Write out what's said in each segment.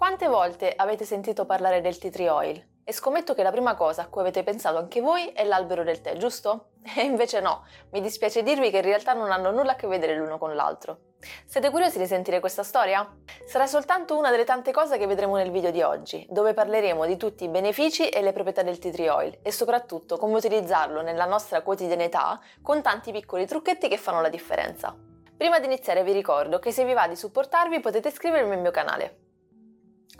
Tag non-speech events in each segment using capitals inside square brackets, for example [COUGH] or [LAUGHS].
Quante volte avete sentito parlare del tea tree oil? E scommetto che la prima cosa a cui avete pensato anche voi è l'albero del tè, giusto? [LAUGHS] E invece no, mi dispiace dirvi che in realtà non hanno nulla a che vedere l'uno con l'altro. Siete curiosi di sentire questa storia? Sarà soltanto una delle tante cose che vedremo nel video di oggi, dove parleremo di tutti i benefici e le proprietà del tea tree oil e soprattutto come utilizzarlo nella nostra quotidianità con tanti piccoli trucchetti che fanno la differenza. Prima di iniziare vi ricordo che se vi va di supportarvi potete iscrivervi al mio canale.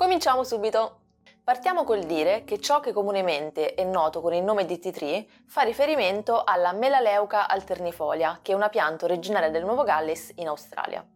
Cominciamo subito! Partiamo col dire che ciò che comunemente è noto con il nome di tea tree fa riferimento alla Melaleuca alternifolia, che è una pianta originaria del Nuovo Galles in Australia.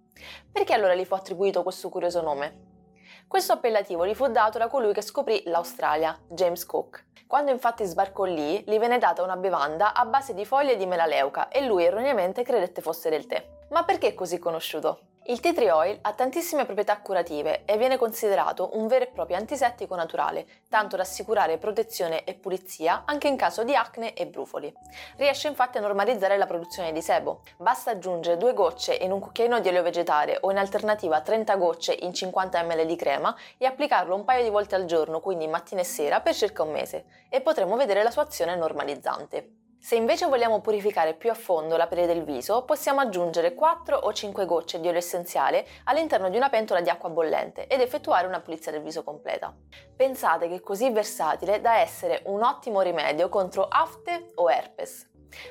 Perché allora gli fu attribuito questo curioso nome? Questo appellativo gli fu dato da colui che scoprì l'Australia, James Cook. Quando infatti sbarcò lì, gli venne data una bevanda a base di foglie di melaleuca e lui erroneamente credette fosse del tè. Ma perché è così conosciuto? Il tea tree oil ha tantissime proprietà curative e viene considerato un vero e proprio antisettico naturale, tanto da assicurare protezione e pulizia anche in caso di acne e brufoli. Riesce infatti a normalizzare la produzione di sebo. Basta aggiungere due gocce in un cucchiaino di olio vegetale o in alternativa 30 gocce in 50 ml di crema e applicarlo un paio di volte al giorno, quindi mattina e sera, per circa un mese, e potremo vedere la sua azione normalizzante. Se invece vogliamo purificare più a fondo la pelle del viso, possiamo aggiungere 4 o 5 gocce di olio essenziale all'interno di una pentola di acqua bollente ed effettuare una pulizia del viso completa. Pensate che è così versatile da essere un ottimo rimedio contro afte o herpes.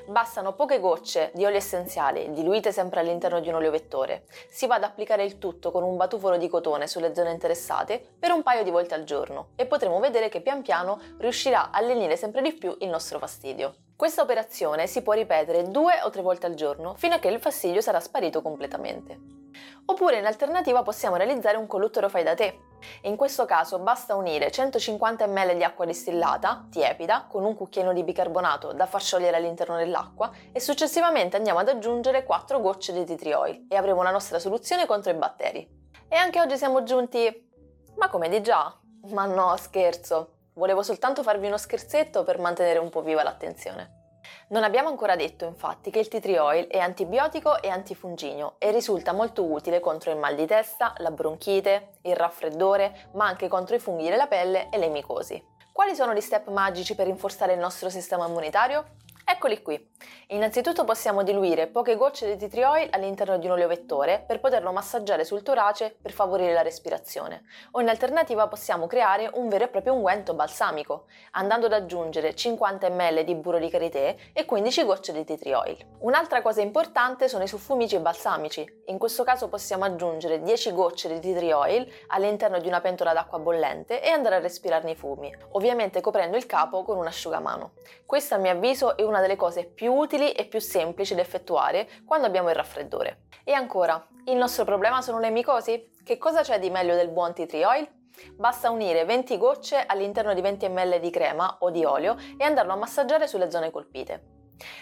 Bastano poche gocce di olio essenziale, diluite sempre all'interno di un olio vettore. Si va ad applicare il tutto con un batufolo di cotone sulle zone interessate per un paio di volte al giorno e potremo vedere che pian piano riuscirà a lenire sempre di più il nostro fastidio. Questa operazione si può ripetere due o tre volte al giorno fino a che il fastidio sarà sparito completamente. Oppure in alternativa possiamo realizzare un colluttero fai da te. In questo caso basta unire 150 ml di acqua distillata, tiepida, con un cucchiaino di bicarbonato da far sciogliere all'interno dell'acqua e successivamente andiamo ad aggiungere 4 gocce di tea tree oil e avremo la nostra soluzione contro i batteri. E anche oggi siamo giunti... Ma come di già? Ma no, scherzo. Volevo soltanto farvi uno scherzetto per mantenere un po' viva l'attenzione. Non abbiamo ancora detto infatti che il tea tree oil è antibiotico e antifunginio e risulta molto utile contro il mal di testa, la bronchite, il raffreddore, ma anche contro i funghi della pelle e le micosi. Quali sono gli step magici per rinforzare il nostro sistema immunitario? Eccoli qui. Innanzitutto possiamo diluire poche gocce di tea tree oil all'interno di un olio vettore per poterlo massaggiare sul torace per favorire la respirazione. O in alternativa possiamo creare un vero e proprio unguento balsamico, andando ad aggiungere 50 ml di burro di karité e 15 gocce di tea tree oil. Un'altra cosa importante sono i suffumici balsamici. In questo caso possiamo aggiungere 10 gocce di tea tree oil all'interno di una pentola d'acqua bollente e andare a respirarne i fumi, ovviamente coprendo il capo con un asciugamano. Questo a mio avviso è una delle cose più utili e più semplici da effettuare quando abbiamo il raffreddore. E ancora, il nostro problema sono le micosi? Che cosa c'è di meglio del buon tea tree oil? Basta unire 20 gocce all'interno di 20 ml di crema o di olio e andarlo a massaggiare sulle zone colpite.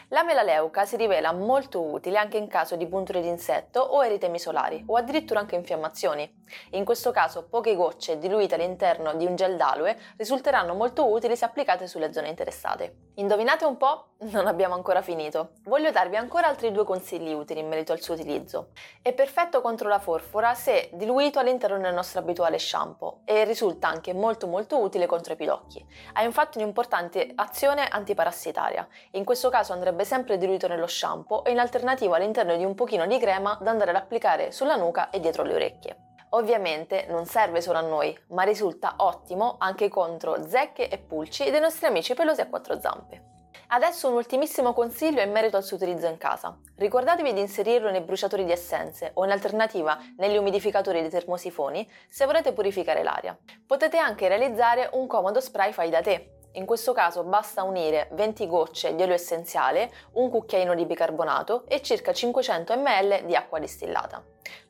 La melaleuca si rivela molto utile anche in caso di punture di insetto o eritemi solari o addirittura anche infiammazioni. In questo caso poche gocce diluite all'interno di un gel d'aloe risulteranno molto utili se applicate sulle zone interessate. Indovinate un po'? [LAUGHS] Non abbiamo ancora finito. Voglio darvi ancora altri due consigli utili in merito al suo utilizzo. È perfetto contro la forfora se diluito all'interno del nostro abituale shampoo e risulta anche molto molto utile contro i pidocchi. Ha infatti un'importante azione antiparassitaria. In questo caso andrebbe sempre diluito nello shampoo e in alternativa all'interno di un pochino di crema da andare ad applicare sulla nuca e dietro le orecchie. Ovviamente non serve solo a noi, ma risulta ottimo anche contro zecche e pulci dei nostri amici pelosi a quattro zampe. Adesso un ultimissimo consiglio in merito al suo utilizzo in casa. Ricordatevi di inserirlo nei bruciatori di essenze o in alternativa negli umidificatori dei termosifoni se volete purificare l'aria. Potete anche realizzare un comodo spray fai da te, in questo caso basta unire 20 gocce di olio essenziale, un cucchiaino di bicarbonato e circa 500 ml di acqua distillata.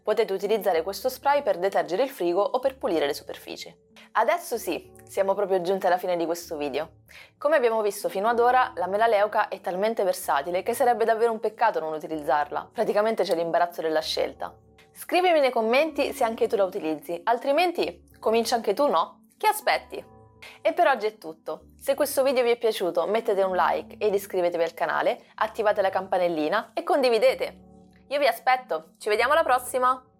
Potete utilizzare questo spray per detergere il frigo o per pulire le superfici. Adesso sì, siamo proprio giunti alla fine di questo video. Come abbiamo visto fino ad ora, la melaleuca è talmente versatile che sarebbe davvero un peccato non utilizzarla, praticamente c'è l'imbarazzo della scelta. Scrivimi nei commenti se anche tu la utilizzi, altrimenti comincia anche tu, no? Che aspetti? E per oggi è tutto. Se questo video vi è piaciuto mettete un like ed iscrivetevi al canale, attivate la campanellina e condividete. Io vi aspetto, ci vediamo alla prossima!